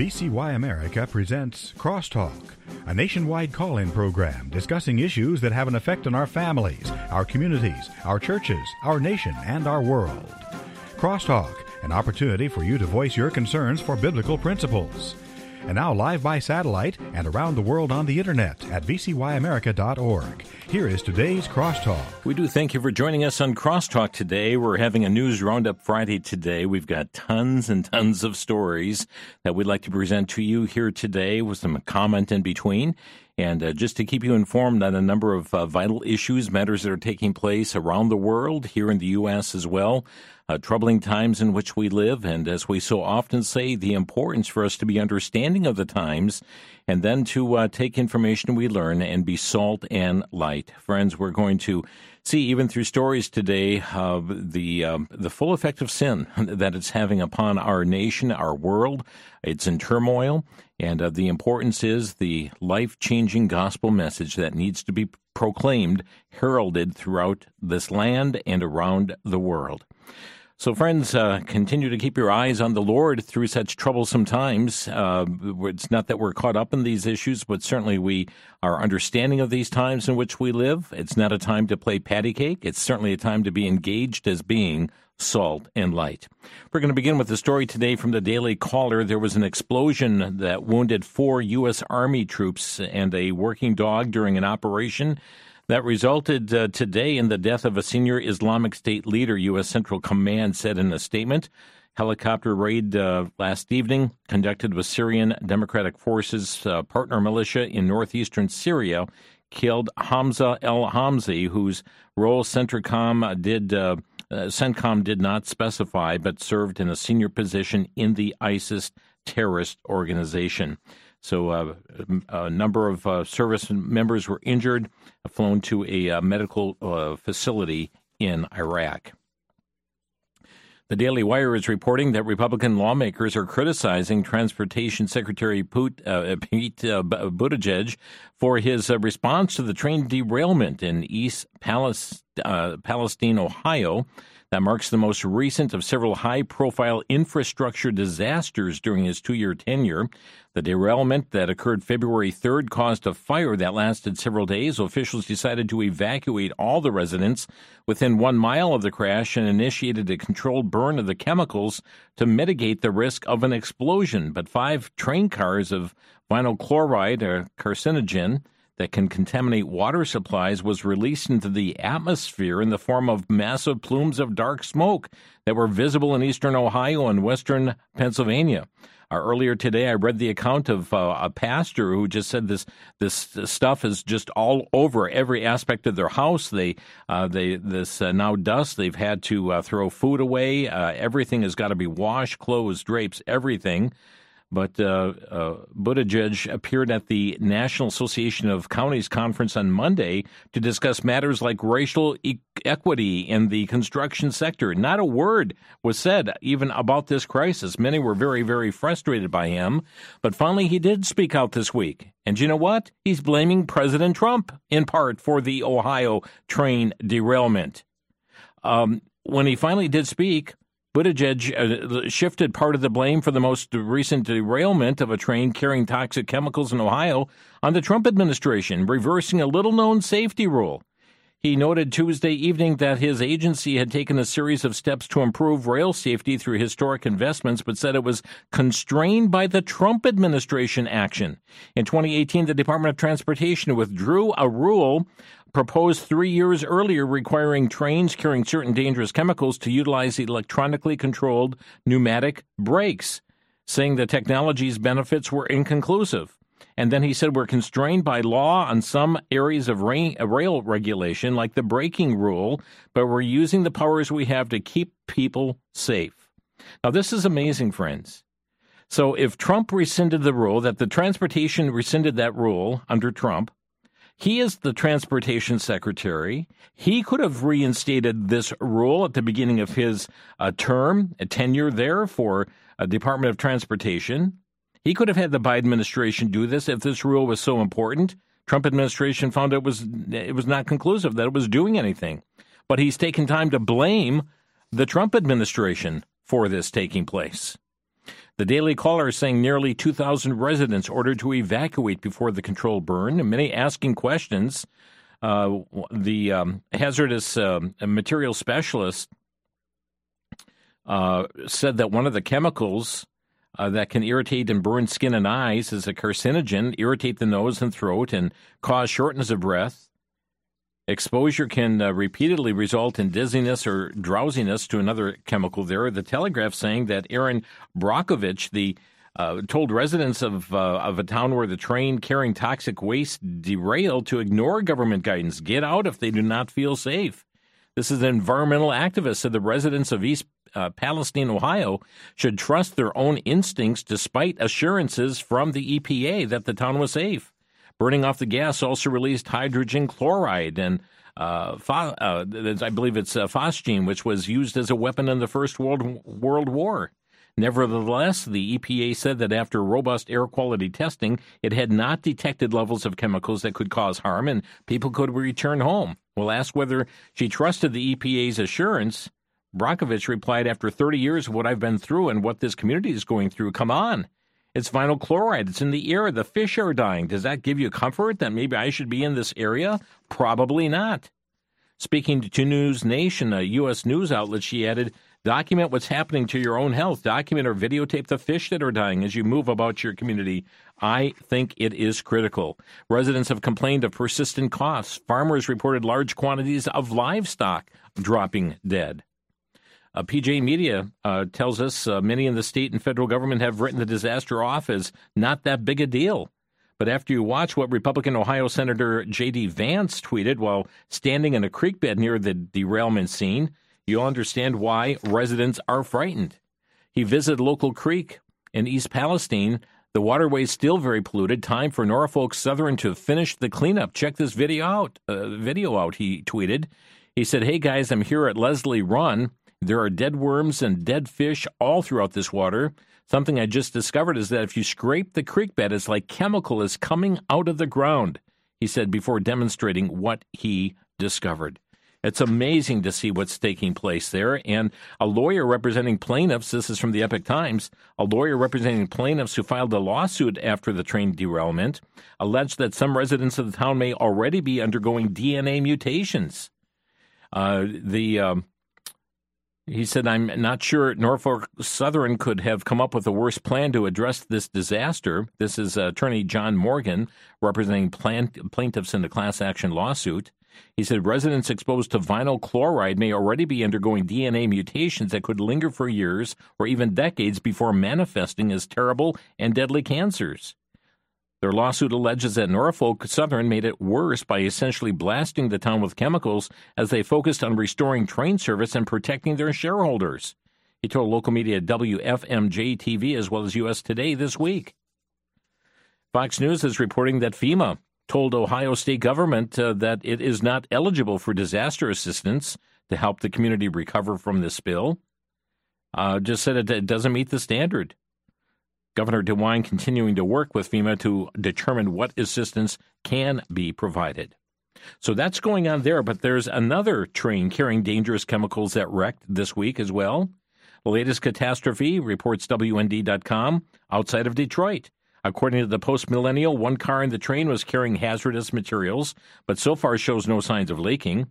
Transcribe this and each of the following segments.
VCY America presents Crosstalk, a nationwide call in program discussing issues that have an effect on our families, our communities, our churches, our nation, and our world. Crosstalk, an opportunity for you to voice your concerns for biblical principles. And now, live by satellite and around the world on the internet at vcyamerica.org. Here is today's Crosstalk. We do thank you for joining us on Crosstalk today. We're having a news roundup Friday today. We've got tons and tons of stories that we'd like to present to you here today with some comment in between. And uh, just to keep you informed on a number of uh, vital issues, matters that are taking place around the world, here in the U.S. as well uh, troubling times in which we live, and as we so often say, the importance for us to be understanding of the times, and then to uh, take information we learn and be salt and light. Friends, we're going to see even through stories today uh, the um, the full effect of sin that it's having upon our nation, our world. It's in turmoil, and uh, the importance is the life changing gospel message that needs to be proclaimed, heralded throughout this land and around the world. So, friends, uh, continue to keep your eyes on the Lord through such troublesome times. Uh, it's not that we're caught up in these issues, but certainly we are understanding of these times in which we live. It's not a time to play patty cake. It's certainly a time to be engaged as being salt and light. We're going to begin with the story today from the Daily Caller. There was an explosion that wounded four U.S. Army troops and a working dog during an operation that resulted uh, today in the death of a senior Islamic State leader, U.S. Central Command said in a statement. Helicopter raid uh, last evening conducted with Syrian Democratic Forces uh, partner militia in northeastern Syria killed Hamza El Hamzi, whose role CENTCOM did uh, uh, CENTCOM did not specify, but served in a senior position in the ISIS terrorist organization. So uh, a number of uh, service members were injured, flown to a uh, medical uh, facility in Iraq. The Daily Wire is reporting that Republican lawmakers are criticizing Transportation Secretary Pete, uh, Pete uh, Buttigieg for his response to the train derailment in East Palestine, Ohio that marks the most recent of several high profile infrastructure disasters during his two year tenure. The derailment that occurred February 3rd caused a fire that lasted several days. Officials decided to evacuate all the residents within one mile of the crash and initiated a controlled burn of the chemicals to mitigate the risk of an explosion. But five train cars of vinyl chloride, a carcinogen, that can contaminate water supplies was released into the atmosphere in the form of massive plumes of dark smoke that were visible in eastern Ohio and western Pennsylvania. Uh, earlier today, I read the account of uh, a pastor who just said this this stuff is just all over every aspect of their house. They uh, they this uh, now dust. They've had to uh, throw food away. Uh, everything has got to be washed, clothes, drapes, everything. But uh, uh, Buttigieg appeared at the National Association of Counties conference on Monday to discuss matters like racial e- equity in the construction sector. Not a word was said even about this crisis. Many were very, very frustrated by him. But finally, he did speak out this week. And you know what? He's blaming President Trump in part for the Ohio train derailment. Um, when he finally did speak, Buttigieg uh, shifted part of the blame for the most recent derailment of a train carrying toxic chemicals in Ohio on the Trump administration, reversing a little known safety rule. He noted Tuesday evening that his agency had taken a series of steps to improve rail safety through historic investments, but said it was constrained by the Trump administration action. In 2018, the Department of Transportation withdrew a rule proposed three years earlier requiring trains carrying certain dangerous chemicals to utilize electronically controlled pneumatic brakes, saying the technology's benefits were inconclusive. And then he said we're constrained by law on some areas of uh, rail regulation, like the braking rule, but we're using the powers we have to keep people safe. Now, this is amazing, friends. So, if Trump rescinded the rule, that the transportation rescinded that rule under Trump, he is the transportation secretary. He could have reinstated this rule at the beginning of his uh, term, a tenure there for a uh, Department of Transportation. He could have had the Biden administration do this if this rule was so important. Trump administration found it was it was not conclusive that it was doing anything. But he's taken time to blame the Trump administration for this taking place. The Daily Caller is saying nearly 2,000 residents ordered to evacuate before the controlled burn, many asking questions. Uh, the um, hazardous uh, material specialist uh, said that one of the chemicals uh, that can irritate and burn skin and eyes is a carcinogen, irritate the nose and throat, and cause shortness of breath. Exposure can uh, repeatedly result in dizziness or drowsiness to another chemical there. The Telegraph saying that Erin Brockovich, the uh, told residents of uh, of a town where the train carrying toxic waste derailed to ignore government guidance. Get out if they do not feel safe. This is an environmental activist said the residents of East uh, Palestine, Ohio, should trust their own instincts despite assurances from the EPA that the town was safe. Burning off the gas also released hydrogen chloride and uh, uh, I believe it's uh, phosgene, which was used as a weapon in the First World World War. Nevertheless, the EPA said that after robust air quality testing, it had not detected levels of chemicals that could cause harm, and people could return home. We'll ask whether she trusted the EPA's assurance. Brockovich replied, After 30 years of what I've been through and what this community is going through, come on. It's vinyl chloride. It's in the air. The fish are dying. Does that give you comfort that maybe I should be in this area? Probably not. Speaking to News Nation, a U.S. news outlet, she added, Document what's happening to your own health. Document or videotape the fish that are dying as you move about your community. I think it is critical. Residents have complained of persistent costs. Farmers reported large quantities of livestock dropping dead. Uh, PJ Media uh, tells us uh, many in the state and federal government have written the disaster off as not that big a deal. But after you watch what Republican Ohio Senator J.D. Vance tweeted while standing in a creek bed near the derailment scene, you'll understand why residents are frightened. He visited local creek in East Palestine. The waterway is still very polluted. Time for Norfolk Southern to finish the cleanup. Check this video out. Uh, video out. He tweeted. He said, "Hey guys, I'm here at Leslie Run. There are dead worms and dead fish all throughout this water. Something I just discovered is that if you scrape the creek bed, it's like chemical is coming out of the ground, he said before demonstrating what he discovered. It's amazing to see what's taking place there. And a lawyer representing plaintiffs, this is from the Epoch Times, a lawyer representing plaintiffs who filed a lawsuit after the train derailment alleged that some residents of the town may already be undergoing DNA mutations. Uh, the um, he said, I'm not sure Norfolk Southern could have come up with a worse plan to address this disaster. This is uh, attorney John Morgan representing plaintiffs in the class action lawsuit. He said residents exposed to vinyl chloride may already be undergoing DNA mutations that could linger for years or even decades before manifesting as terrible and deadly cancers. Their lawsuit alleges that Norfolk Southern made it worse by essentially blasting the town with chemicals as they focused on restoring train service and protecting their shareholders. He told local media WFMJ TV as well as US Today this week. Fox News is reporting that FEMA told Ohio state government uh, that it is not eligible for disaster assistance to help the community recover from this spill. Uh, just said it, it doesn't meet the standard. Governor DeWine continuing to work with FEMA to determine what assistance can be provided. So that's going on there, but there's another train carrying dangerous chemicals that wrecked this week as well. The latest catastrophe, reports WND.com, outside of Detroit. According to the Post Millennial, one car in the train was carrying hazardous materials, but so far shows no signs of leaking.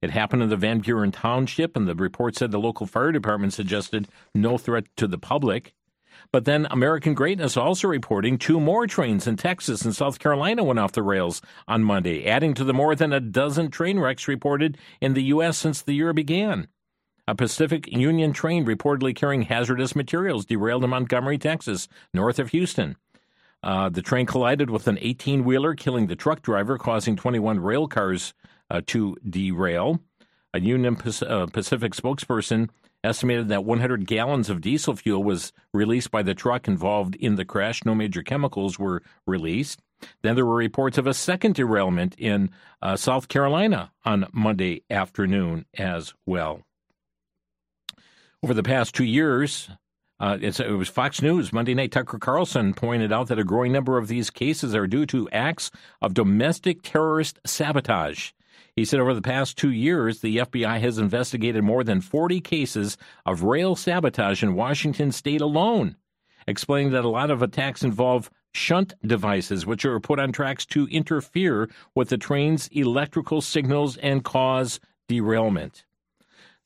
It happened in the Van Buren Township, and the report said the local fire department suggested no threat to the public. But then American Greatness also reporting two more trains in Texas and South Carolina went off the rails on Monday, adding to the more than a dozen train wrecks reported in the U.S. since the year began. A Pacific Union train reportedly carrying hazardous materials derailed in Montgomery, Texas, north of Houston. Uh, the train collided with an 18 wheeler, killing the truck driver, causing 21 rail cars uh, to derail. A Union uh, Pacific spokesperson estimated that 100 gallons of diesel fuel was released by the truck involved in the crash. No major chemicals were released. Then there were reports of a second derailment in uh, South Carolina on Monday afternoon as well. Over the past two years, uh, it was Fox News Monday night. Tucker Carlson pointed out that a growing number of these cases are due to acts of domestic terrorist sabotage. He said over the past two years, the FBI has investigated more than 40 cases of rail sabotage in Washington state alone. explaining that a lot of attacks involve shunt devices, which are put on tracks to interfere with the train's electrical signals and cause derailment.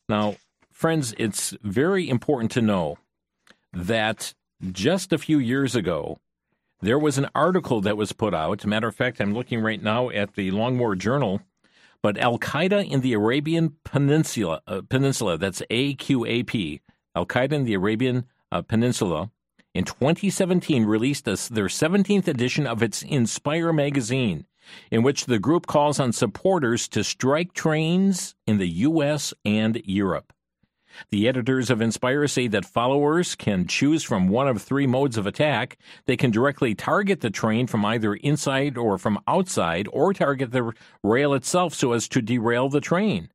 Now, friends, it's very important to know that just a few years ago, there was an article that was put out. matter of fact, I'm looking right now at the Long War Journal. But Al Qaeda in the Arabian Peninsula, uh, Peninsula, that's AQAP, Al Qaeda in the Arabian uh, Peninsula, in 2017 released a, their 17th edition of its Inspire magazine, in which the group calls on supporters to strike trains in the U.S. and Europe. The editors of Inspire say that followers can choose from one of three modes of attack. They can directly target the train from either inside or from outside, or target the rail itself so as to derail the train,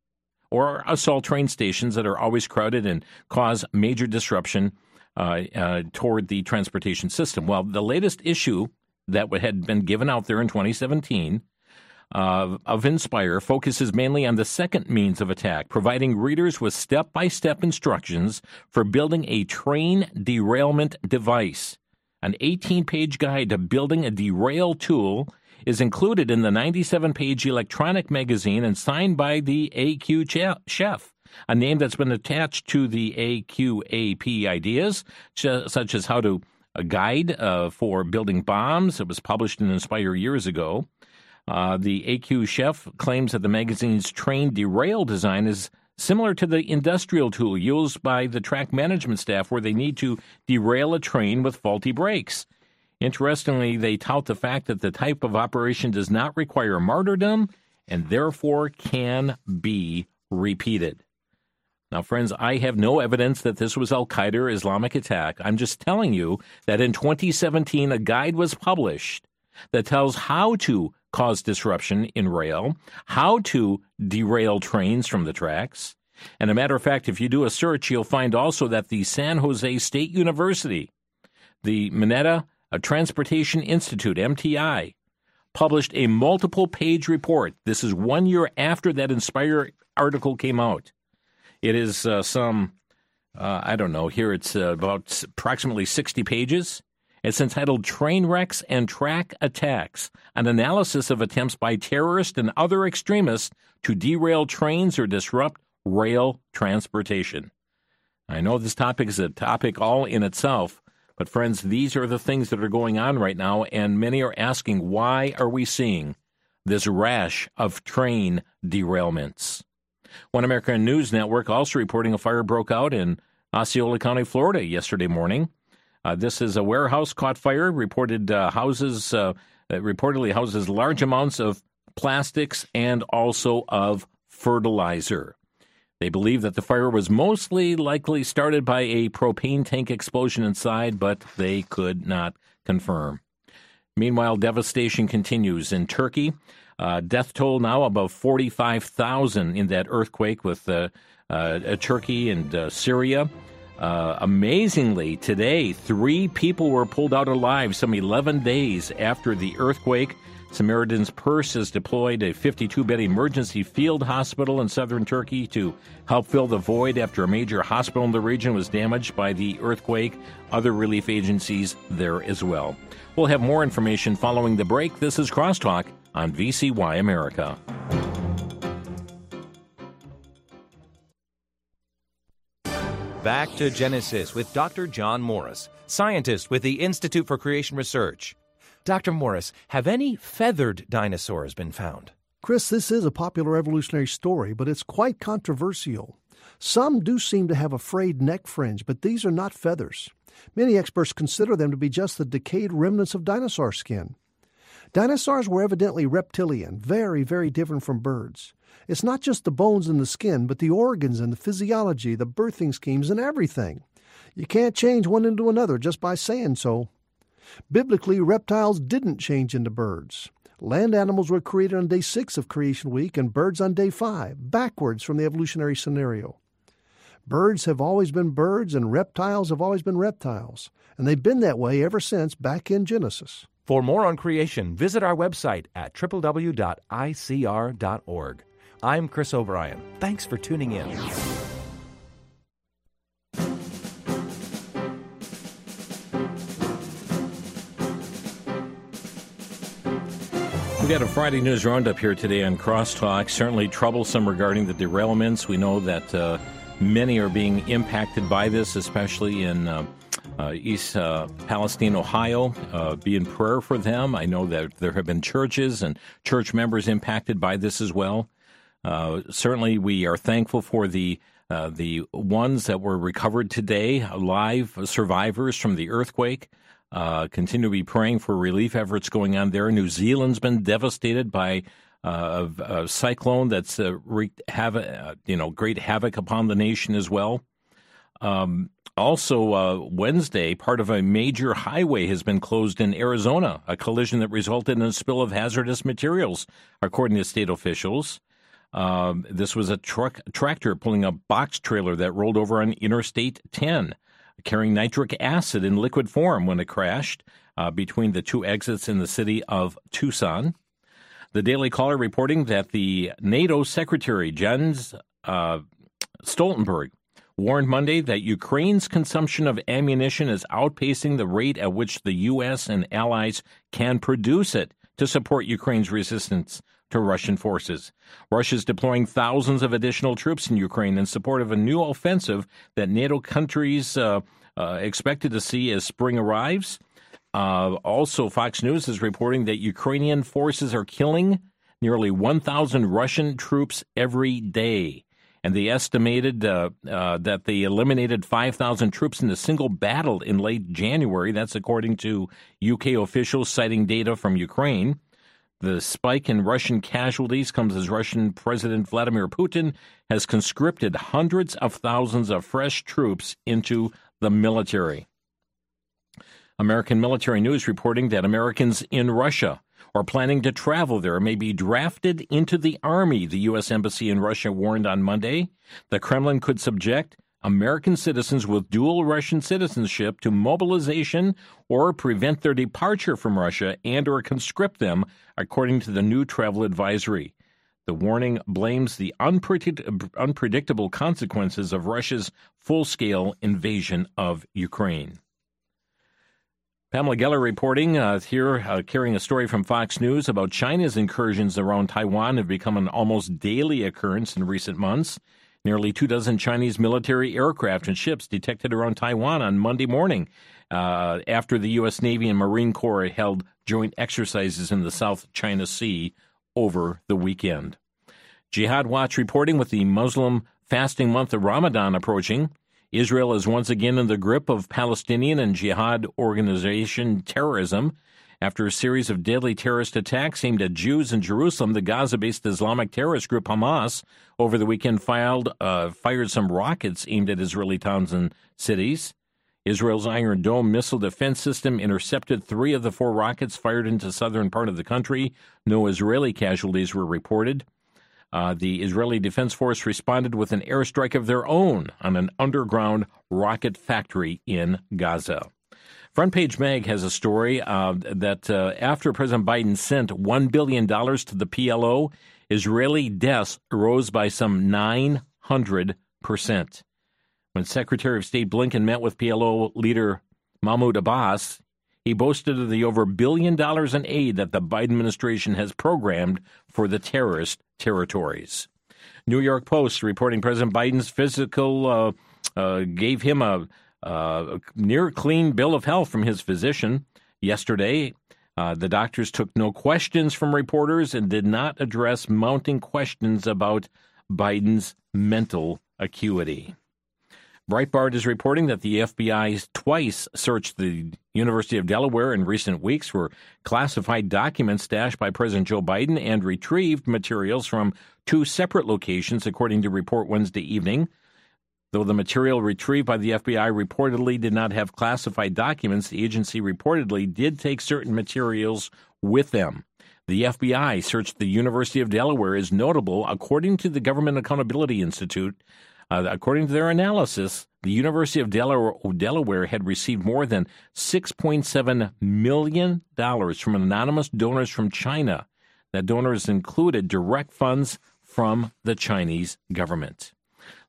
or assault train stations that are always crowded and cause major disruption uh, uh, toward the transportation system. Well, the latest issue that had been given out there in 2017 uh, of Inspire focuses mainly on the second means of attack, providing readers with step by step instructions for building a train derailment device. An 18 page guide to building a derail tool is included in the 97 page electronic magazine and signed by the AQ chef, a name that's been attached to the AQAP ideas, such as how to a guide uh, for building bombs. It was published in Inspire years ago. Uh, the AQ chef claims that the magazine's train derail design is similar to the industrial tool used by the track management staff where they need to derail a train with faulty brakes. Interestingly, they tout the fact that the type of operation does not require martyrdom and therefore can be repeated. Now, friends, I have no evidence that this was Al Qaeda Islamic attack. I'm just telling you that in 2017, a guide was published that tells how to cause disruption in rail, how to derail trains from the tracks. And a matter of fact, if you do a search, you'll find also that the San Jose State University, the Mineta Transportation Institute, MTI, published a multiple page report. This is one year after that Inspire article came out. It is uh, some, uh, I don't know, here it's uh, about approximately 60 pages. It's entitled Train Wrecks and Track Attacks An Analysis of Attempts by Terrorists and Other Extremists to Derail Trains or Disrupt Rail Transportation. I know this topic is a topic all in itself, but friends, these are the things that are going on right now, and many are asking why are we seeing this rash of train derailments? One American News Network also reporting a fire broke out in Osceola County, Florida yesterday morning. Uh, this is a warehouse caught fire. Reported uh, houses uh, reportedly houses large amounts of plastics and also of fertilizer. They believe that the fire was mostly likely started by a propane tank explosion inside, but they could not confirm. Meanwhile, devastation continues in Turkey. Uh, death toll now above 45,000 in that earthquake with uh, uh, Turkey and Syria. Uh, amazingly, today, three people were pulled out alive some 11 days after the earthquake. Samaritan's Purse has deployed a 52 bed emergency field hospital in southern Turkey to help fill the void after a major hospital in the region was damaged by the earthquake. Other relief agencies there as well. We'll have more information following the break. This is Crosstalk on VCY America. Back to Genesis with Dr. John Morris, scientist with the Institute for Creation Research. Dr. Morris, have any feathered dinosaurs been found? Chris, this is a popular evolutionary story, but it's quite controversial. Some do seem to have a frayed neck fringe, but these are not feathers. Many experts consider them to be just the decayed remnants of dinosaur skin. Dinosaurs were evidently reptilian, very, very different from birds. It's not just the bones and the skin, but the organs and the physiology, the birthing schemes, and everything. You can't change one into another just by saying so. Biblically, reptiles didn't change into birds. Land animals were created on day six of creation week and birds on day five, backwards from the evolutionary scenario. Birds have always been birds and reptiles have always been reptiles, and they've been that way ever since back in Genesis. For more on creation, visit our website at www.icr.org. I'm Chris O'Brien. Thanks for tuning in. We got a Friday news roundup here today on Crosstalk. Certainly troublesome regarding the derailments. We know that uh, many are being impacted by this, especially in uh, uh, East uh, Palestine, Ohio. Uh, be in prayer for them. I know that there have been churches and church members impacted by this as well. Uh, certainly, we are thankful for the the ones that were recovered today, live survivors from the earthquake. Uh, continue to be praying for relief efforts going on there. New Zealand's been devastated by uh, a, a, cyclone that's uh, wreaked uh, you know, great havoc upon the nation as well. Um, also, uh, Wednesday, part of a major highway has been closed in Arizona, a collision that resulted in a spill of hazardous materials, according to state officials. Um, this was a truck tractor pulling a box trailer that rolled over on Interstate 10 carrying nitric acid in liquid form when it crashed uh, between the two exits in the city of Tucson. The Daily Caller reporting that the NATO Secretary Jens uh, Stoltenberg warned Monday that Ukraine's consumption of ammunition is outpacing the rate at which the U.S. and allies can produce it to support Ukraine's resistance to Russian forces. Russia is deploying thousands of additional troops in Ukraine in support of a new offensive that NATO countries uh, uh, expected to see as spring arrives. Uh, also, Fox News is reporting that Ukrainian forces are killing nearly 1,000 Russian troops every day. And they estimated uh, uh, that they eliminated 5,000 troops in a single battle in late January. That's according to UK officials citing data from Ukraine. The spike in Russian casualties comes as Russian President Vladimir Putin has conscripted hundreds of thousands of fresh troops into the military. American military news reporting that Americans in Russia are planning to travel there may be drafted into the army, the U.S. Embassy in Russia warned on Monday. The Kremlin could subject American citizens with dual Russian citizenship to mobilization or prevent their departure from Russia and or conscript them according to the new travel advisory. The warning blames the unpredict- unpredictable consequences of Russia's full-scale invasion of Ukraine. Pamela Geller reporting uh, here, uh, carrying a story from Fox News about China's incursions around Taiwan have become an almost daily occurrence in recent months. Nearly two dozen Chinese military aircraft and ships detected around Taiwan on Monday morning uh, after the U.S. Navy and Marine Corps held joint exercises in the South China Sea over the weekend. Jihad Watch reporting with the Muslim fasting month of Ramadan approaching. Israel is once again in the grip of Palestinian and jihad organization terrorism. After a series of deadly terrorist attacks aimed at Jews in Jerusalem, the Gaza based Islamic terrorist group Hamas over the weekend filed, uh, fired some rockets aimed at Israeli towns and cities. Israel's Iron Dome missile defense system intercepted three of the four rockets fired into southern part of the country. No Israeli casualties were reported. Uh, the Israeli Defense Force responded with an airstrike of their own on an underground rocket factory in Gaza. Front Page Mag has a story uh, that uh, after President Biden sent $1 billion to the PLO, Israeli deaths rose by some 900%. When Secretary of State Blinken met with PLO leader Mahmoud Abbas, he boasted of the over billion dollars in aid that the Biden administration has programmed for the terrorist territories. New York Post reporting President Biden's physical uh, uh, gave him a uh, near clean bill of health from his physician yesterday. Uh, the doctors took no questions from reporters and did not address mounting questions about Biden's mental acuity. Breitbart is reporting that the FBI twice searched the University of Delaware in recent weeks for classified documents stashed by President Joe Biden and retrieved materials from two separate locations, according to report Wednesday evening. Though the material retrieved by the FBI reportedly did not have classified documents, the agency reportedly did take certain materials with them. The FBI searched the University of Delaware is notable, according to the Government Accountability Institute. Uh, according to their analysis, the University of Delaware, Delaware had received more than $6.7 million from anonymous donors from China. That donors included direct funds from the Chinese government.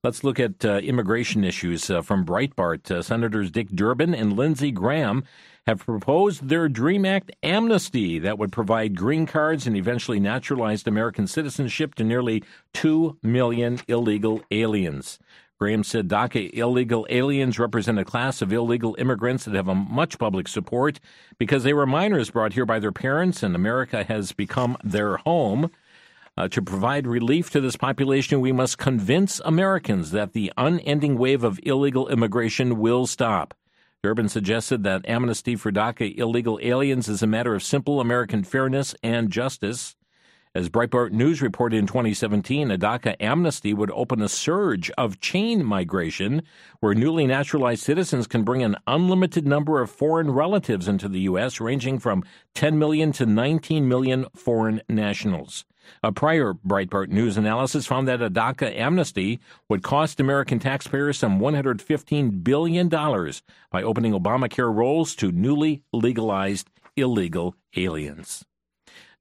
Let's look at uh, immigration issues uh, from Breitbart. Uh, Senators Dick Durbin and Lindsey Graham have proposed their DREAM Act amnesty that would provide green cards and eventually naturalized American citizenship to nearly 2 million illegal aliens. Graham said DACA illegal aliens represent a class of illegal immigrants that have a much public support because they were minors brought here by their parents and America has become their home. Uh, to provide relief to this population, we must convince Americans that the unending wave of illegal immigration will stop. Durbin suggested that amnesty for DACA illegal aliens is a matter of simple American fairness and justice. As Breitbart News reported in 2017, a DACA amnesty would open a surge of chain migration where newly naturalized citizens can bring an unlimited number of foreign relatives into the U.S., ranging from 10 million to 19 million foreign nationals. A prior Breitbart News analysis found that a DACA amnesty would cost American taxpayers some $115 billion by opening Obamacare rolls to newly legalized illegal aliens.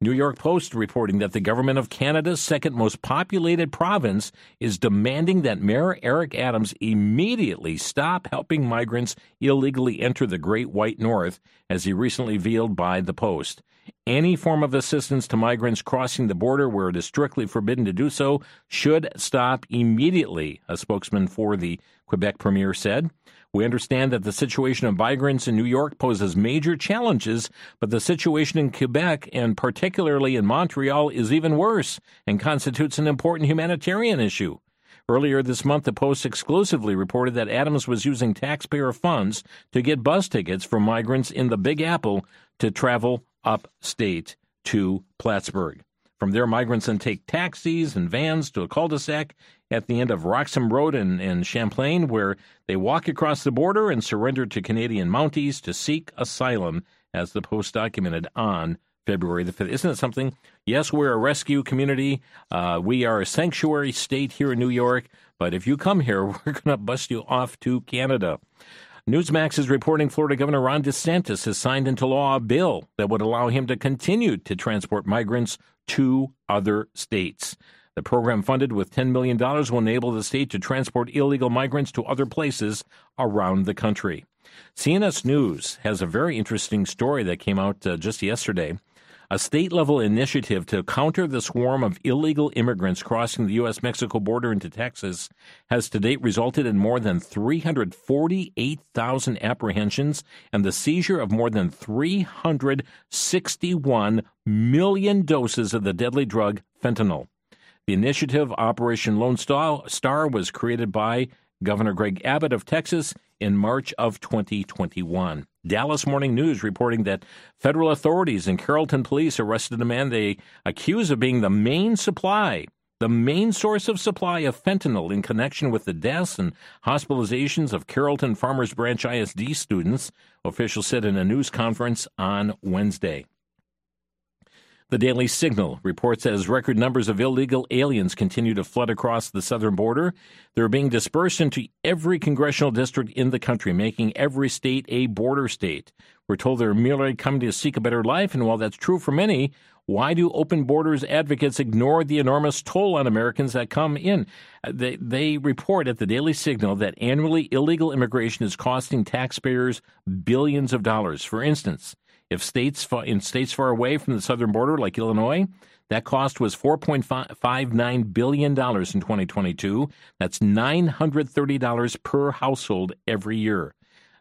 New York Post reporting that the government of Canada's second most populated province is demanding that Mayor Eric Adams immediately stop helping migrants illegally enter the Great White North, as he recently revealed by the Post. Any form of assistance to migrants crossing the border where it is strictly forbidden to do so should stop immediately, a spokesman for the Quebec Premier said. We understand that the situation of migrants in New York poses major challenges, but the situation in Quebec and particularly in Montreal is even worse and constitutes an important humanitarian issue. Earlier this month, the Post exclusively reported that Adams was using taxpayer funds to get bus tickets for migrants in the Big Apple to travel upstate to Plattsburgh. From there, migrants then take taxis and vans to a cul-de-sac at the end of Roxham Road in, in Champlain, where they walk across the border and surrender to Canadian Mounties to seek asylum, as the Post documented on February the 5th. Isn't it something? Yes, we're a rescue community. Uh, we are a sanctuary state here in New York, but if you come here, we're going to bust you off to Canada. Newsmax is reporting Florida Governor Ron DeSantis has signed into law a bill that would allow him to continue to transport migrants to other states. The program, funded with $10 million, will enable the state to transport illegal migrants to other places around the country. CNS News has a very interesting story that came out uh, just yesterday. A state level initiative to counter the swarm of illegal immigrants crossing the U.S. Mexico border into Texas has to date resulted in more than 348,000 apprehensions and the seizure of more than 361 million doses of the deadly drug fentanyl. The initiative, Operation Lone Star, was created by Governor Greg Abbott of Texas in March of 2021. Dallas Morning News reporting that federal authorities and Carrollton police arrested a man they accuse of being the main supply, the main source of supply of fentanyl in connection with the deaths and hospitalizations of Carrollton Farmers Branch ISD students, officials said in a news conference on Wednesday. The Daily Signal reports as record numbers of illegal aliens continue to flood across the southern border, they're being dispersed into every congressional district in the country, making every state a border state. We're told they're merely coming to seek a better life, and while that's true for many, why do open borders advocates ignore the enormous toll on Americans that come in? Uh, they, they report at the Daily Signal that annually illegal immigration is costing taxpayers billions of dollars. For instance, if states in states far away from the southern border, like Illinois, that cost was $4.59 billion in 2022. That's $930 per household every year.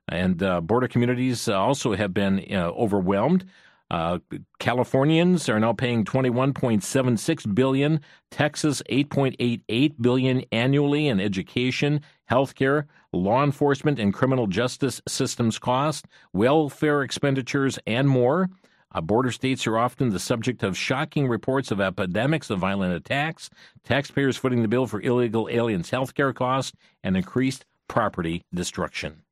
And uh, border communities also have been uh, overwhelmed. Uh, Californians are now paying 21.76 billion, Texas 8.88 billion annually in education, healthcare, law enforcement and criminal justice systems cost, welfare expenditures, and more. Uh, border states are often the subject of shocking reports of epidemics of violent attacks, taxpayers footing the bill for illegal aliens' healthcare costs, and increased property destruction.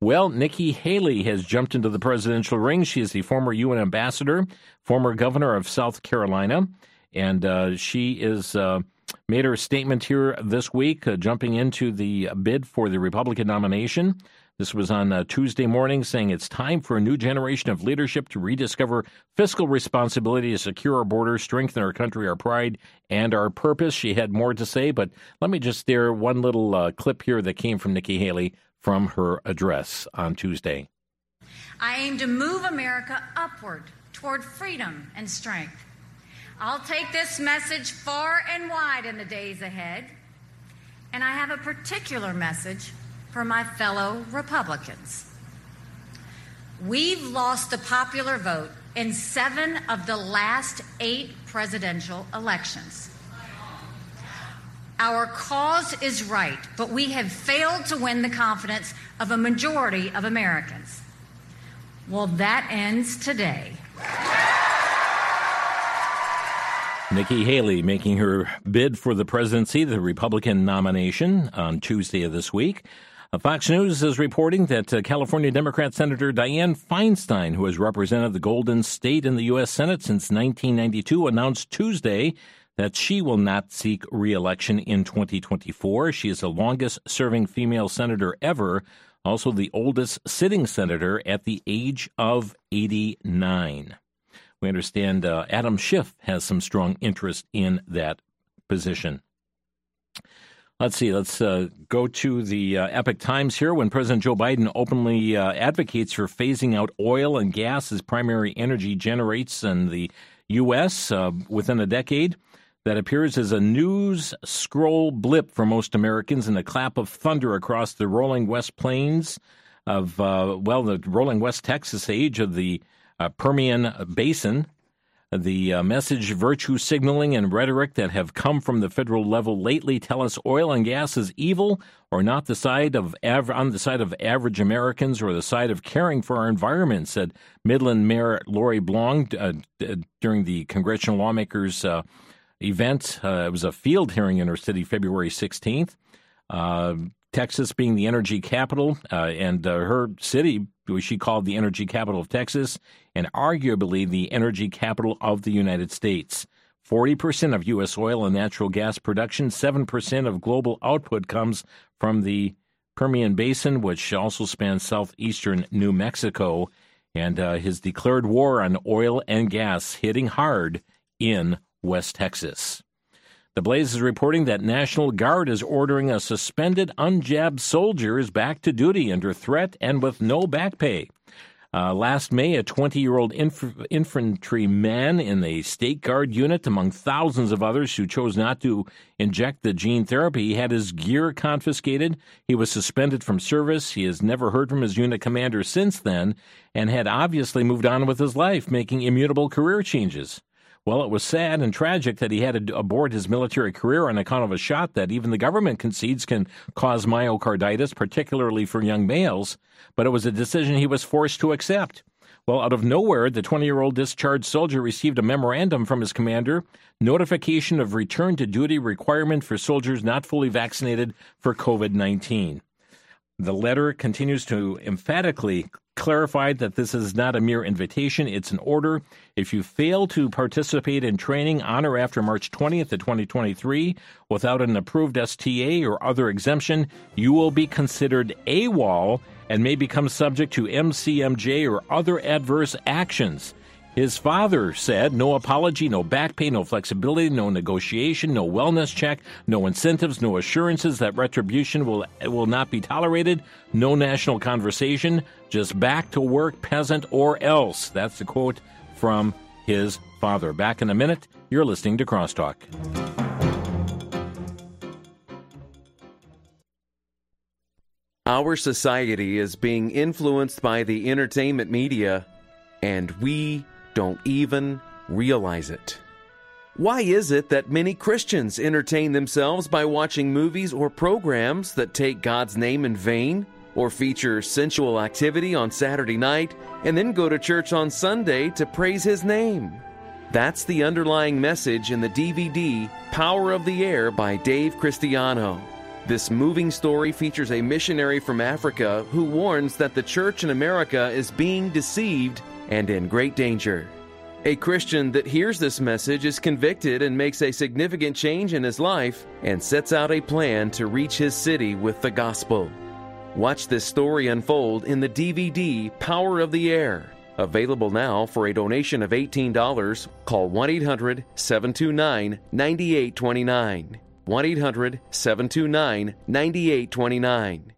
Well, Nikki Haley has jumped into the presidential ring. She is the former UN ambassador, former governor of South Carolina, and uh, she is uh, made her statement here this week, uh, jumping into the bid for the Republican nomination. This was on uh, Tuesday morning, saying it's time for a new generation of leadership to rediscover fiscal responsibility to secure our borders, strengthen our country, our pride, and our purpose. She had more to say, but let me just share one little uh, clip here that came from Nikki Haley from her address on Tuesday. I aim to move America upward toward freedom and strength. I'll take this message far and wide in the days ahead. And I have a particular message for my fellow Republicans. We've lost the popular vote in seven of the last eight presidential elections. Our cause is right, but we have failed to win the confidence of a majority of Americans. Well, that ends today. Nikki Haley making her bid for the presidency, the Republican nomination, on Tuesday of this week. Uh, Fox News is reporting that uh, California Democrat Senator Dianne Feinstein, who has represented the Golden State in the U.S. Senate since 1992, announced Tuesday that she will not seek reelection in 2024. She is the longest serving female senator ever, also the oldest sitting senator at the age of 89. We understand uh, Adam Schiff has some strong interest in that position. Let's see. Let's uh, go to the uh, Epoch Times here. When President Joe Biden openly uh, advocates for phasing out oil and gas as primary energy generates in the U.S. Uh, within a decade, that appears as a news scroll blip for most Americans and a clap of thunder across the rolling West Plains of, uh, well, the rolling West Texas age of the Permian Basin. The uh, message, virtue signaling, and rhetoric that have come from the federal level lately tell us oil and gas is evil, or not the side of on the side of average Americans, or the side of caring for our environment," said Midland Mayor Lori Blong uh, d- during the congressional lawmakers' uh, event. Uh, it was a field hearing in her city, February sixteenth. Uh, Texas being the energy capital, and her city which she called the energy capital of Texas, and arguably the energy capital of the United States. 40% of U.S. oil and natural gas production, 7% of global output comes from the Permian Basin, which also spans southeastern New Mexico, and uh, his declared war on oil and gas hitting hard in West Texas. The Blaze is reporting that National Guard is ordering a suspended unjabbed soldiers back to duty under threat and with no back pay. Uh, last May, a 20 year old inf- infantryman in the State Guard unit, among thousands of others who chose not to inject the gene therapy, had his gear confiscated. He was suspended from service. He has never heard from his unit commander since then and had obviously moved on with his life, making immutable career changes. Well, it was sad and tragic that he had to abort his military career on account of a shot that even the government concedes can cause myocarditis, particularly for young males, but it was a decision he was forced to accept. Well, out of nowhere, the 20 year old discharged soldier received a memorandum from his commander, notification of return to duty requirement for soldiers not fully vaccinated for COVID 19. The letter continues to emphatically clarify that this is not a mere invitation, it's an order. If you fail to participate in training on or after March 20th of 2023 without an approved STA or other exemption, you will be considered AWOL and may become subject to MCMJ or other adverse actions. His father said no apology, no back pay, no flexibility, no negotiation, no wellness check, no incentives, no assurances that retribution will, will not be tolerated, no national conversation, just back to work, peasant or else. That's the quote from his father. Back in a minute, you're listening to Crosstalk. Our society is being influenced by the entertainment media, and we don't even realize it. Why is it that many Christians entertain themselves by watching movies or programs that take God's name in vain, or feature sensual activity on Saturday night, and then go to church on Sunday to praise His name? That's the underlying message in the DVD Power of the Air by Dave Christiano. This moving story features a missionary from Africa who warns that the church in America is being deceived and in great danger. A Christian that hears this message is convicted and makes a significant change in his life and sets out a plan to reach his city with the gospel. Watch this story unfold in the DVD Power of the Air. Available now for a donation of $18. Call 1 800 729 9829. 1 800 729 9829.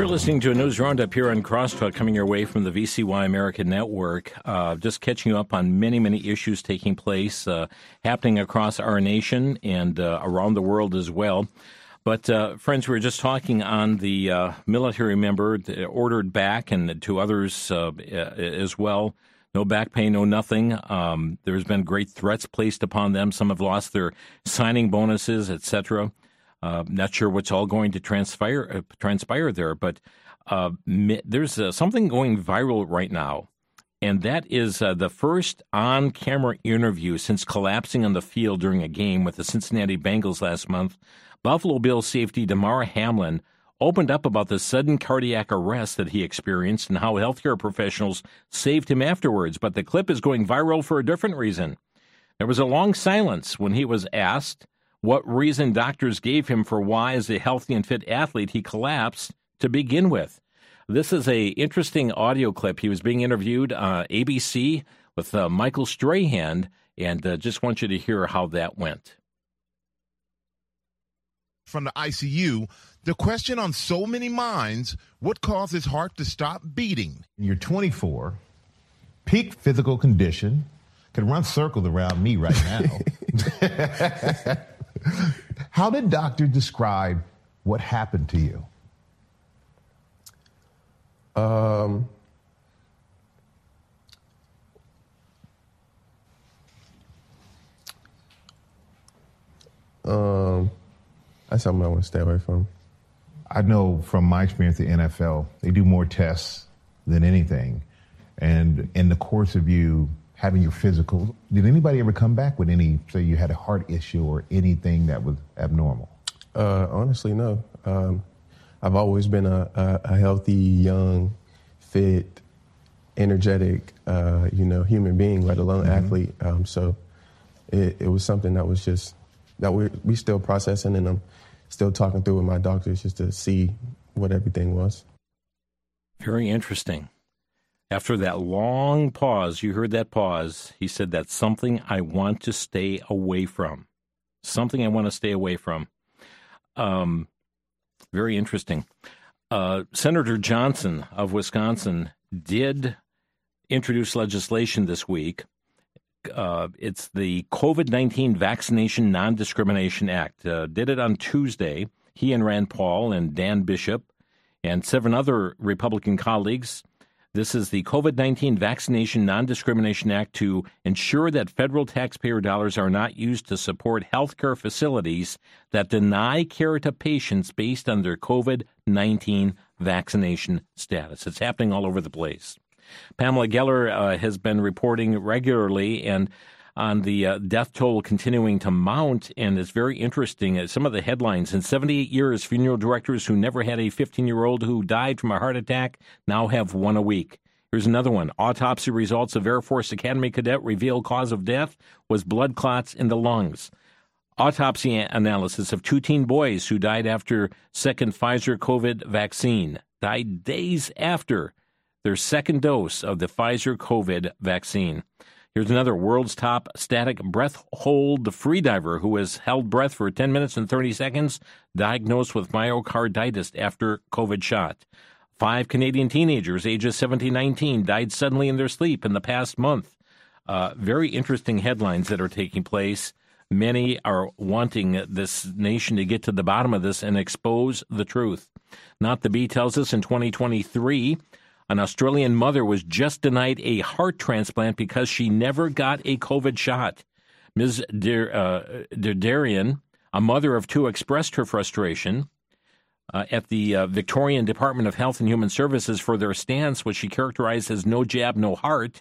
You're listening to a news roundup here on Crosstalk coming your way from the VCY American Network. Uh, just catching you up on many, many issues taking place, uh, happening across our nation and uh, around the world as well. But, uh, friends, we were just talking on the uh, military member ordered back and to others uh, as well. No back pay, no nothing. Um, there's been great threats placed upon them. Some have lost their signing bonuses, etc. Uh, not sure what's all going to transpire uh, transpire there, but uh, there's uh, something going viral right now, and that is uh, the first on-camera interview since collapsing on the field during a game with the Cincinnati Bengals last month. Buffalo Bills safety Damar Hamlin opened up about the sudden cardiac arrest that he experienced and how healthcare professionals saved him afterwards. But the clip is going viral for a different reason. There was a long silence when he was asked what reason doctors gave him for why, as a healthy and fit athlete, he collapsed to begin with. This is a interesting audio clip. He was being interviewed on uh, ABC with uh, Michael Strahan, and uh, just want you to hear how that went. From the ICU, the question on so many minds: What caused his heart to stop beating? You're 24, peak physical condition, can run circles around me right now. How did doctor describe what happened to you? Um, um, that's something I want to stay away from. I know from my experience at the NFL, they do more tests than anything. And in the course of you having your physical. Did anybody ever come back with any, say you had a heart issue or anything that was abnormal? Uh, honestly, no. Um, I've always been a, a, a, healthy, young, fit, energetic, uh, you know, human being, let alone mm-hmm. athlete. Um, so it, it, was something that was just that we we still processing, and I'm still talking through with my doctors just to see what everything was. Very interesting. After that long pause, you heard that pause, he said, That's something I want to stay away from. Something I want to stay away from. Um, very interesting. Uh, Senator Johnson of Wisconsin did introduce legislation this week. Uh, it's the COVID 19 Vaccination Non Discrimination Act. Uh, did it on Tuesday. He and Rand Paul and Dan Bishop and seven other Republican colleagues this is the COVID 19 Vaccination Non Discrimination Act to ensure that federal taxpayer dollars are not used to support healthcare facilities that deny care to patients based on their COVID 19 vaccination status. It's happening all over the place. Pamela Geller uh, has been reporting regularly, and on the uh, death toll continuing to mount, and it's very interesting. Uh, some of the headlines in 78 years, funeral directors who never had a 15 year old who died from a heart attack now have one a week. Here's another one. Autopsy results of Air Force Academy cadet reveal cause of death was blood clots in the lungs. Autopsy analysis of two teen boys who died after second Pfizer COVID vaccine died days after their second dose of the Pfizer COVID vaccine. Here's another world's top static breath hold freediver who has held breath for 10 minutes and 30 seconds, diagnosed with myocarditis after COVID shot. Five Canadian teenagers, ages 17 19, died suddenly in their sleep in the past month. Uh, very interesting headlines that are taking place. Many are wanting this nation to get to the bottom of this and expose the truth. Not the Bee tells us in 2023, an Australian mother was just denied a heart transplant because she never got a COVID shot. Ms. Derderian, uh, a mother of two, expressed her frustration uh, at the uh, Victorian Department of Health and Human Services for their stance, which she characterized as no jab, no heart.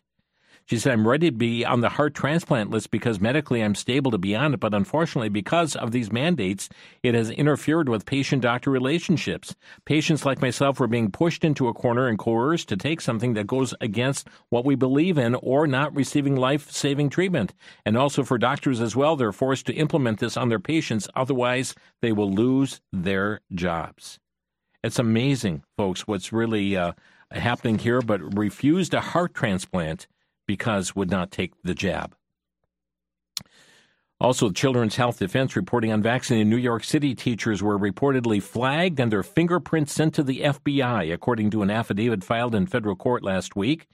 She said, I'm ready to be on the heart transplant list because medically I'm stable to be on it, but unfortunately, because of these mandates, it has interfered with patient doctor relationships. Patients like myself were being pushed into a corner and coerced to take something that goes against what we believe in or not receiving life saving treatment. And also for doctors as well, they're forced to implement this on their patients, otherwise, they will lose their jobs. It's amazing, folks, what's really uh, happening here, but refused a heart transplant because would not take the jab. Also, Children's Health Defense reporting unvaccinated New York City teachers were reportedly flagged and their fingerprints sent to the FBI, according to an affidavit filed in federal court last week.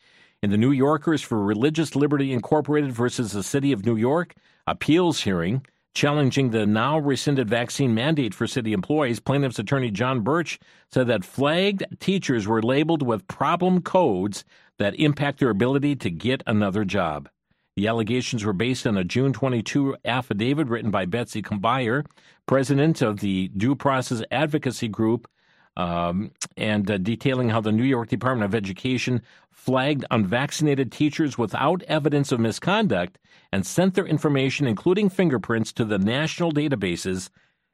In the New Yorkers for Religious Liberty Incorporated versus the City of New York appeals hearing, challenging the now rescinded vaccine mandate for city employees, plaintiff's attorney John Birch said that flagged teachers were labeled with problem codes that impact their ability to get another job. The allegations were based on a June 22 affidavit written by Betsy Combier, president of the Due Process Advocacy Group, um, and uh, detailing how the New York Department of Education flagged unvaccinated teachers without evidence of misconduct and sent their information, including fingerprints, to the national databases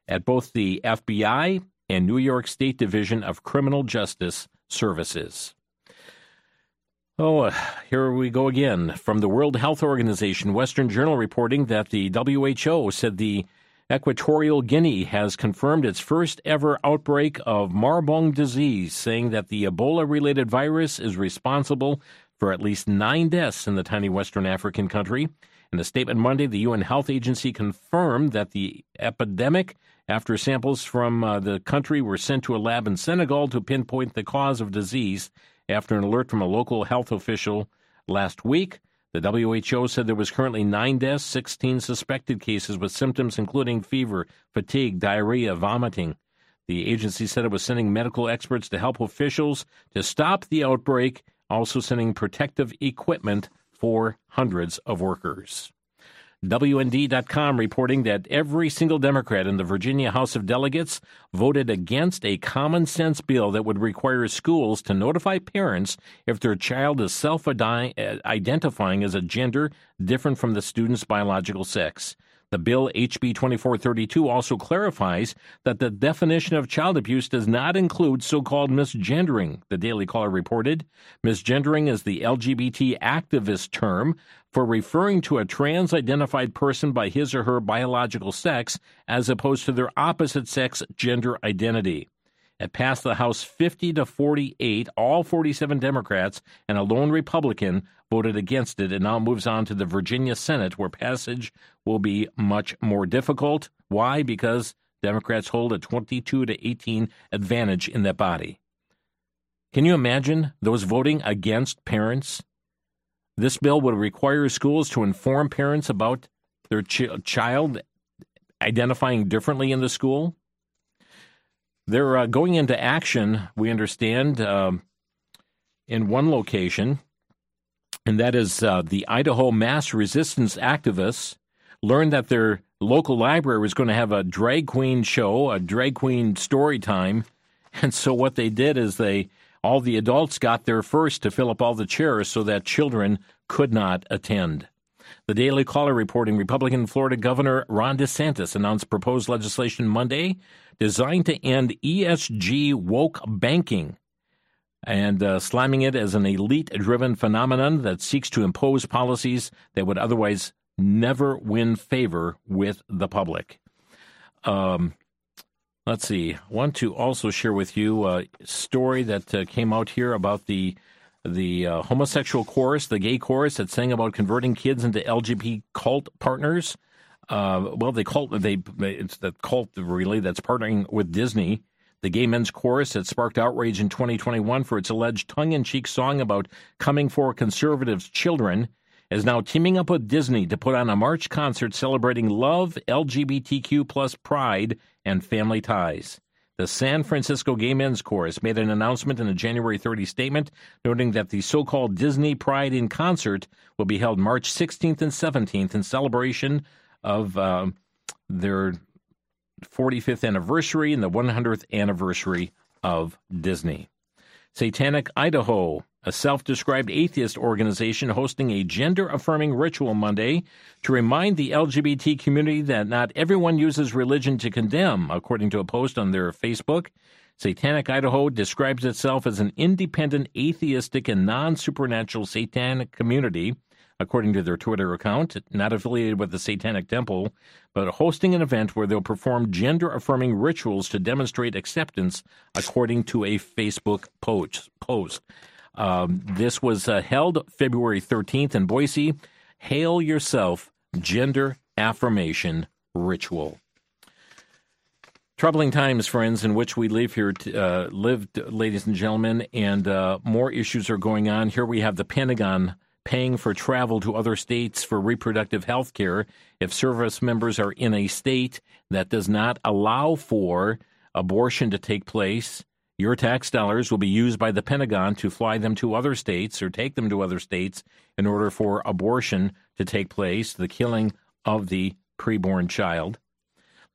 at both the FBI and New York State Division of Criminal Justice Services. Oh, here we go again. From the World Health Organization, Western Journal reporting that the WHO said the Equatorial Guinea has confirmed its first ever outbreak of Marburg disease, saying that the Ebola related virus is responsible for at least nine deaths in the tiny Western African country. In a statement Monday, the UN Health Agency confirmed that the epidemic, after samples from uh, the country were sent to a lab in Senegal to pinpoint the cause of disease, after an alert from a local health official last week. The WHO said there was currently nine deaths, 16 suspected cases with symptoms including fever, fatigue, diarrhea, vomiting. The agency said it was sending medical experts to help officials to stop the outbreak, also sending protective equipment for hundreds of workers. WND.com reporting that every single Democrat in the Virginia House of Delegates voted against a common sense bill that would require schools to notify parents if their child is self identifying as a gender different from the student's biological sex. The bill, HB 2432, also clarifies that the definition of child abuse does not include so called misgendering, the Daily Caller reported. Misgendering is the LGBT activist term for referring to a trans identified person by his or her biological sex as opposed to their opposite sex gender identity. It passed the House 50 to 48. All 47 Democrats and a lone Republican voted against it. It now moves on to the Virginia Senate, where passage will be much more difficult. Why? Because Democrats hold a 22 to 18 advantage in that body. Can you imagine those voting against parents? This bill would require schools to inform parents about their ch- child identifying differently in the school. They're uh, going into action, we understand, um, in one location, and that is uh, the Idaho Mass Resistance activists learned that their local library was going to have a drag queen show, a drag queen story time. And so what they did is they all the adults got there first to fill up all the chairs so that children could not attend. The Daily Caller reporting Republican Florida Governor Ron DeSantis announced proposed legislation Monday designed to end ESG woke banking and uh, slamming it as an elite driven phenomenon that seeks to impose policies that would otherwise never win favor with the public. Um, let's see. I want to also share with you a story that uh, came out here about the the uh, homosexual chorus, the gay chorus that sang about converting kids into LGBT cult partners. Uh, well, they cult they it's the cult really that's partnering with Disney. The gay men's chorus that sparked outrage in 2021 for its alleged tongue-in-cheek song about coming for conservatives' children is now teaming up with Disney to put on a March concert celebrating love, LGBTQ plus pride, and family ties. The San Francisco Gay Men's Chorus made an announcement in a January 30 statement noting that the so called Disney Pride in Concert will be held March 16th and 17th in celebration of uh, their 45th anniversary and the 100th anniversary of Disney. Satanic Idaho a self described atheist organization hosting a gender affirming ritual Monday to remind the LGBT community that not everyone uses religion to condemn, according to a post on their Facebook. Satanic Idaho describes itself as an independent, atheistic, and non supernatural satanic community, according to their Twitter account, not affiliated with the Satanic Temple, but hosting an event where they'll perform gender affirming rituals to demonstrate acceptance, according to a Facebook post. Um, this was uh, held February 13th in Boise. Hail yourself, gender affirmation ritual. Troubling times, friends, in which we live here, uh, lived, ladies and gentlemen, and uh, more issues are going on. Here we have the Pentagon paying for travel to other states for reproductive health care if service members are in a state that does not allow for abortion to take place. Your tax dollars will be used by the Pentagon to fly them to other states or take them to other states in order for abortion to take place, the killing of the preborn child.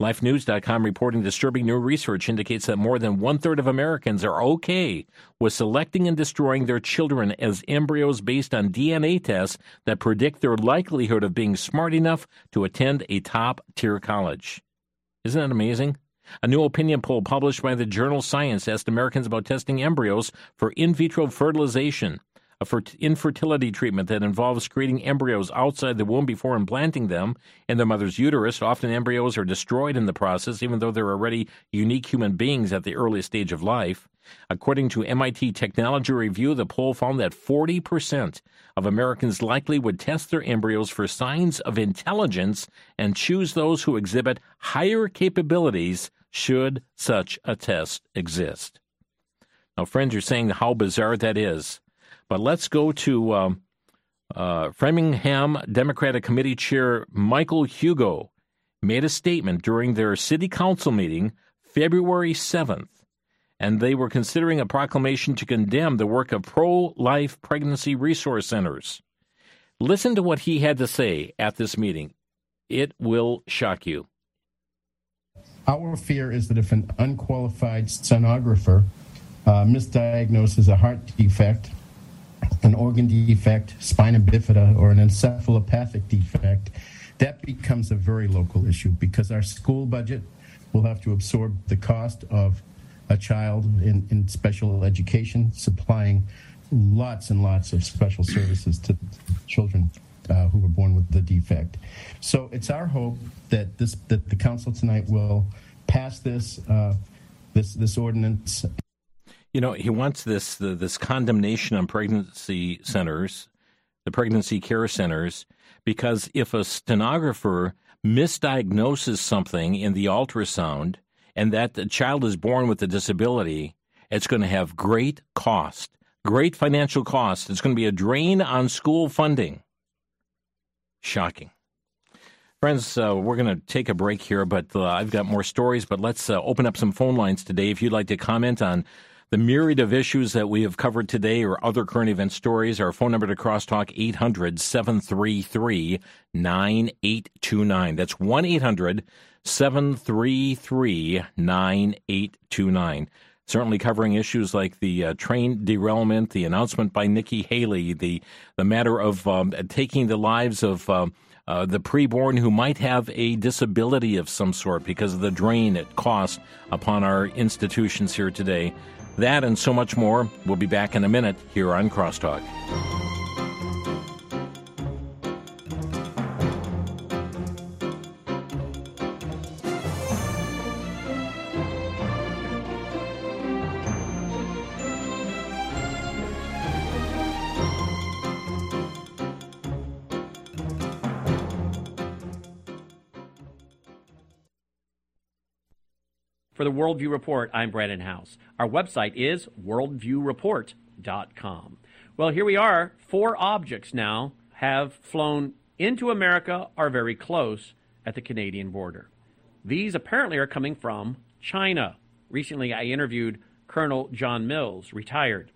LifeNews.com reporting disturbing new research indicates that more than one third of Americans are okay with selecting and destroying their children as embryos based on DNA tests that predict their likelihood of being smart enough to attend a top tier college. Isn't that amazing? A new opinion poll published by the journal Science asked Americans about testing embryos for in vitro fertilization a infertility treatment that involves creating embryos outside the womb before implanting them in the mother's uterus. Often embryos are destroyed in the process, even though they're already unique human beings at the earliest stage of life. According to MIT Technology Review, the poll found that 40% of Americans likely would test their embryos for signs of intelligence and choose those who exhibit higher capabilities should such a test exist. Now, friends, you're saying how bizarre that is. But let's go to um, uh, Framingham Democratic Committee Chair Michael Hugo made a statement during their city council meeting February 7th, and they were considering a proclamation to condemn the work of pro life pregnancy resource centers. Listen to what he had to say at this meeting. It will shock you. Our fear is that if an unqualified sonographer uh, misdiagnoses a heart defect an organ defect, spina bifida, or an encephalopathic defect, that becomes a very local issue because our school budget will have to absorb the cost of a child in, in special education, supplying lots and lots of special services to children uh, who were born with the defect. So it's our hope that this that the council tonight will pass this uh, this this ordinance you know, he wants this the, this condemnation on pregnancy centers, the pregnancy care centers, because if a stenographer misdiagnoses something in the ultrasound and that the child is born with a disability, it's going to have great cost, great financial cost. It's going to be a drain on school funding. Shocking. Friends, uh, we're going to take a break here, but uh, I've got more stories. But let's uh, open up some phone lines today. If you'd like to comment on the myriad of issues that we have covered today or other current event stories, our phone number to crosstalk 800 733 9829. That's 1 800 733 9829 certainly covering issues like the uh, train derailment, the announcement by Nikki Haley, the the matter of um, taking the lives of uh, uh, the preborn who might have a disability of some sort because of the drain it cost upon our institutions here today. That and so much more. We'll be back in a minute here on Crosstalk. The Worldview Report, I'm Brannon Howse. Our website is worldviewreport.com. Well, here we are. Four objects now have flown into America are very close at the Canadian border. These apparently are coming from China. Recently, I interviewed Colonel John Mills, retired.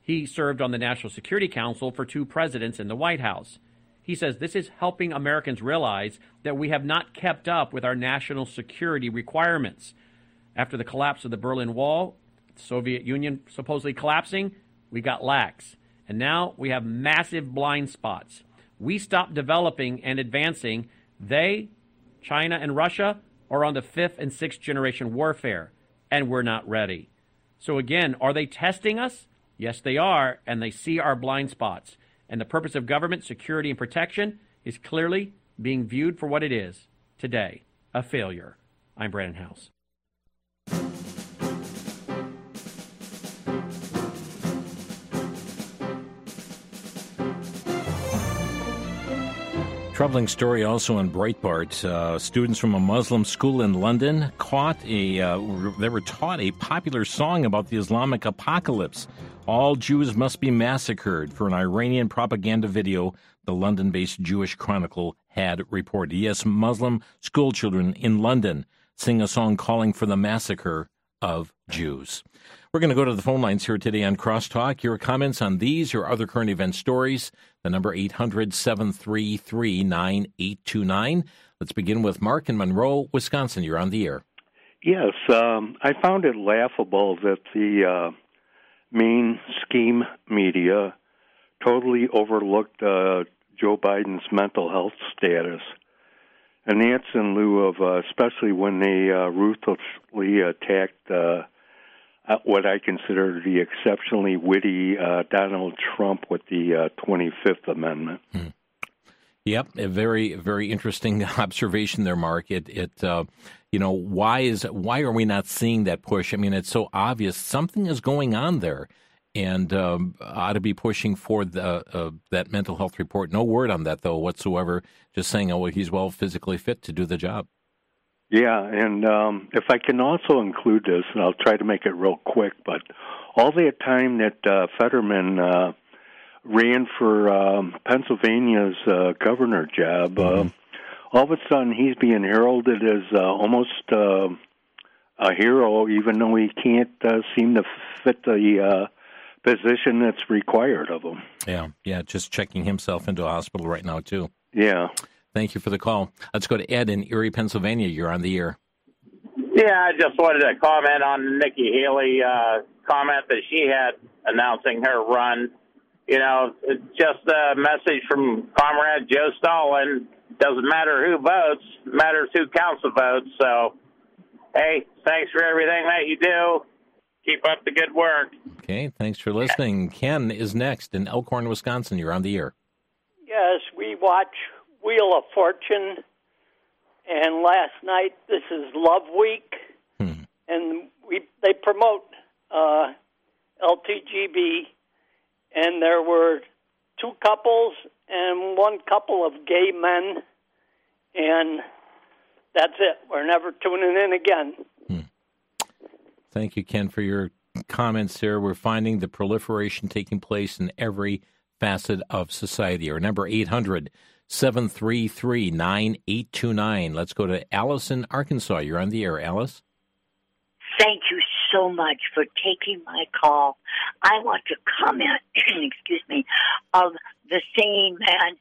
He served on the National Security Council for two presidents in the White House. He says this is helping Americans realize that we have not kept up with our national security requirements. After the collapse of the Berlin Wall, Soviet Union supposedly collapsing, we got lax. And now we have massive blind spots. We stopped developing and advancing. They, China and Russia, are on the fifth and sixth generation warfare, and we're not ready. So, again, are they testing us? Yes, they are, and they see our blind spots. And the purpose of government security and protection is clearly being viewed for what it is today a failure. I'm Brannon Howse. Troubling story also in Breitbart. Uh, students from a Muslim school in London caught a. Uh, they were taught a popular song about the Islamic apocalypse. All Jews must be massacred for an Iranian propaganda video. The London-based Jewish Chronicle had reported. Yes, Muslim schoolchildren in London sing a song calling for the massacre of Jews. We're going to go to the phone lines here today on Crosstalk. Your comments on these or other current event stories. The number 800 733 9829. Let's begin with Mark in Monroe, Wisconsin. You're on the air. Yes, um, I found it laughable that the uh, main scheme media totally overlooked uh, Joe Biden's mental health status. And that's in lieu of, uh, especially when they uh, ruthlessly attacked uh, uh, what I consider the exceptionally witty uh, Donald Trump with the uh, 25th Amendment. Hmm. Yep, a very very interesting observation there, Mark. It it uh, you know why is why are we not seeing that push? I mean, it's so obvious something is going on there, and um, ought to be pushing for the uh, that mental health report. No word on that though whatsoever. Just saying, oh, he's well physically fit to do the job. Yeah, and um, if I can also include this, and I'll try to make it real quick, but all that time that uh, Fetterman uh, ran for um, Pennsylvania's uh, governor job, uh, mm-hmm. uh, all of a sudden he's being heralded as uh, almost uh, a hero, even though he can't uh, seem to fit the uh, position that's required of him. Yeah, yeah, just checking himself into a hospital right now too. Yeah. Thank you for the call. Let's go to Ed in Erie, Pennsylvania. You're on the air. Yeah, I just wanted to comment on Nikki Haley uh, comment that she had announcing her run. You know, just a message from Comrade Joe Stalin. Doesn't matter who votes, matters who counts the votes. So, hey, thanks for everything that you do. Keep up the good work. Okay, thanks for listening. Ken is next in Elkhorn, Wisconsin. You're on the air. Yes, we watch Wheel of Fortune. And last night, this is Love Week, hmm. and we they promote uh, LTGB, and there were two couples and one couple of gay men, and that's it. We're never tuning in again. Hmm. Thank you, Ken, for your comments here. We're finding the proliferation taking place in every facet of society. Our number 800 733 9829. Let's go to in Arkansas. You're on the air, Alice. Thank you so much for taking my call. I want to comment, excuse me, of the singing man.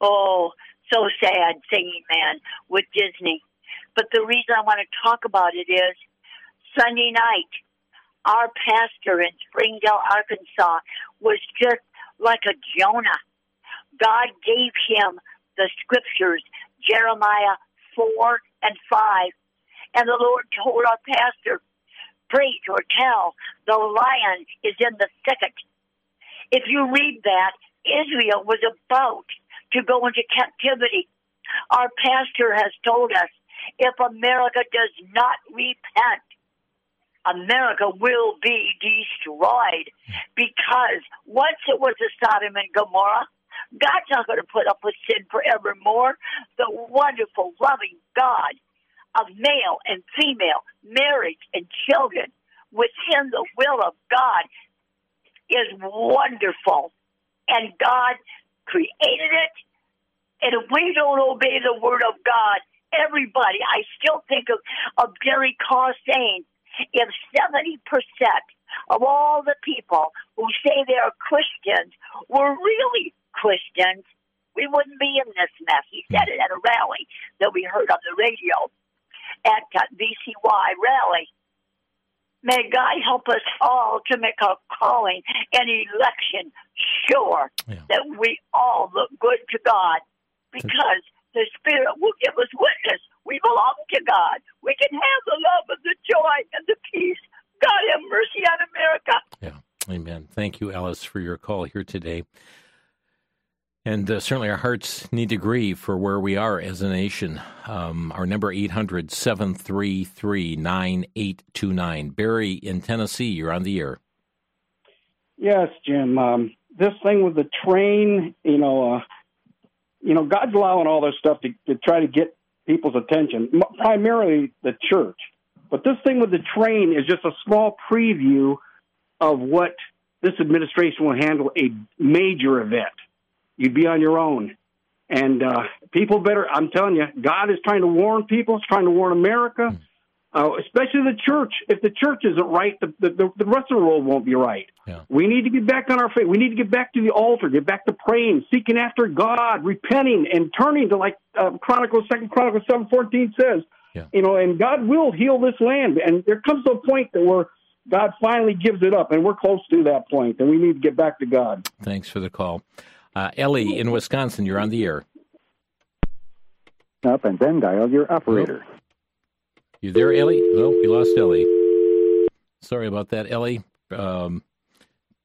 Oh, so sad, singing man with Disney. But the reason I want to talk about it is Sunday night, our pastor in Springdale, Arkansas, was just like a Jonah God gave him the scriptures, Jeremiah 4 and 5. And the Lord told our pastor, preach or tell, the lion is in the thicket. If you read that, Israel was about to go into captivity. Our pastor has told us if America does not repent, America will be destroyed because once it was a Sodom and Gomorrah, God's not going to put up with sin forevermore. The wonderful, loving God of male and female, marriage and children, within the will of God, is wonderful. And God created it. And if we don't obey the word of God, everybody, I still think of, of Gary Carr saying, if 70% of all the people who say they are Christians were really Christians, we wouldn't be in this mess. He said it at a rally that we heard on the radio at uh, VCY rally. May God help us all to make our calling and election sure yeah. that we all look good to God because the Spirit will give us witness. We belong to God. We can have the love and the joy and the peace. God have mercy on America. Yeah. Amen. Thank you, Alice, for your call here today. And uh, certainly our hearts need to grieve for where we are as a nation. Um, our number 800 733 9829. Barry in Tennessee, you're on the air. Yes, Jim. Um, this thing with the train, you know, uh, you know, God's allowing all this stuff to, to try to get people's attention, primarily the church. But this thing with the train is just a small preview of what this administration will handle a major event. You'd be on your own. And uh, people better, I'm telling you, God is trying to warn people, He's trying to warn America, uh, especially the church. If the church isn't right, the, the, the rest of the world won't be right. Yeah. We need to get back on our faith. We need to get back to the altar, get back to praying, seeking after God, repenting, and turning to like uh, Chronicles, Second Chronicles seven fourteen says. Yeah. You know, and God will heal this land. And there comes a point that where God finally gives it up, and we're close to that point, and we need to get back to God. Thanks for the call. Uh, Ellie in Wisconsin, you're on the air. Up and then dial your operator. You there, Ellie? Oh, we lost Ellie. Sorry about that, Ellie. Um,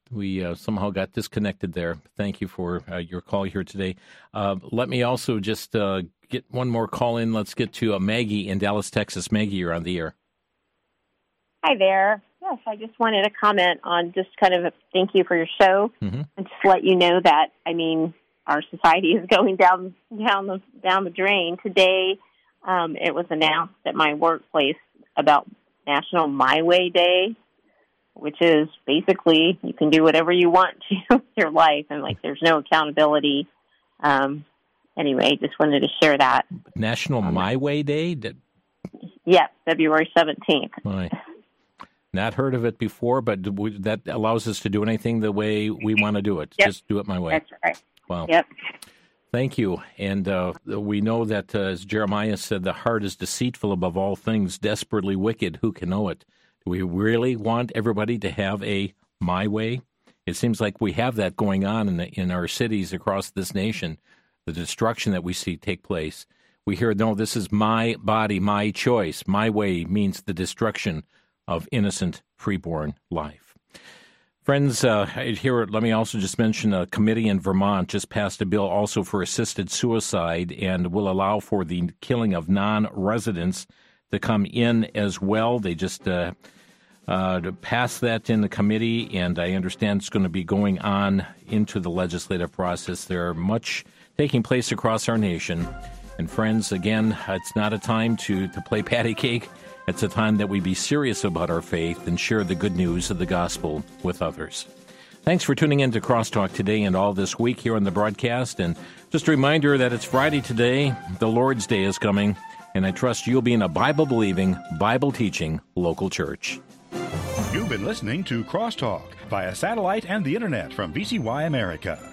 we uh, somehow got disconnected there. Thank you for uh, your call here today. Uh, let me also just uh, get one more call in. Let's get to uh, Maggie in Dallas, Texas. Maggie, you're on the air. Hi there. Yes, I just wanted to comment on just kind of a thank you for your show Mhm. and just let you know that I mean our society is going down down the down the drain. Today, um, it was announced at my workplace about National My Way Day, which is basically you can do whatever you want to with your life, and like there's no accountability. Um, anyway, just wanted to share that. National My Way Day. Yeah, February seventeenth. Not heard of it before, but we, that allows us to do anything the way we want to do it. Yep. Just do it my way. That's right. Wow. Yep. Thank you. And uh, we know that, uh, as Jeremiah said, the heart is deceitful above all things, desperately wicked. Who can know it? Do we really want everybody to have a my way? It seems like we have that going on in, the, in our cities across this nation, the destruction that we see take place. We hear, no, this is my body, my choice. My way means the destruction of innocent preborn life. Friends, uh, here, let me also just mention a committee in Vermont just passed a bill also for assisted suicide and will allow for the killing of non residents to come in as well. They just uh, uh, passed that in the committee, and I understand it's going to be going on into the legislative process. There are much taking place across our nation. And friends, again, it's not a time to, to play patty cake. It's a time that we be serious about our faith and share the good news of the gospel with others. Thanks for tuning in to Crosstalk today and all this week here on the broadcast. And just a reminder that it's Friday today. The Lord's Day is coming. And I trust you'll be in a Bible believing, Bible teaching local church. You've been listening to Crosstalk via satellite and the internet from VCY America.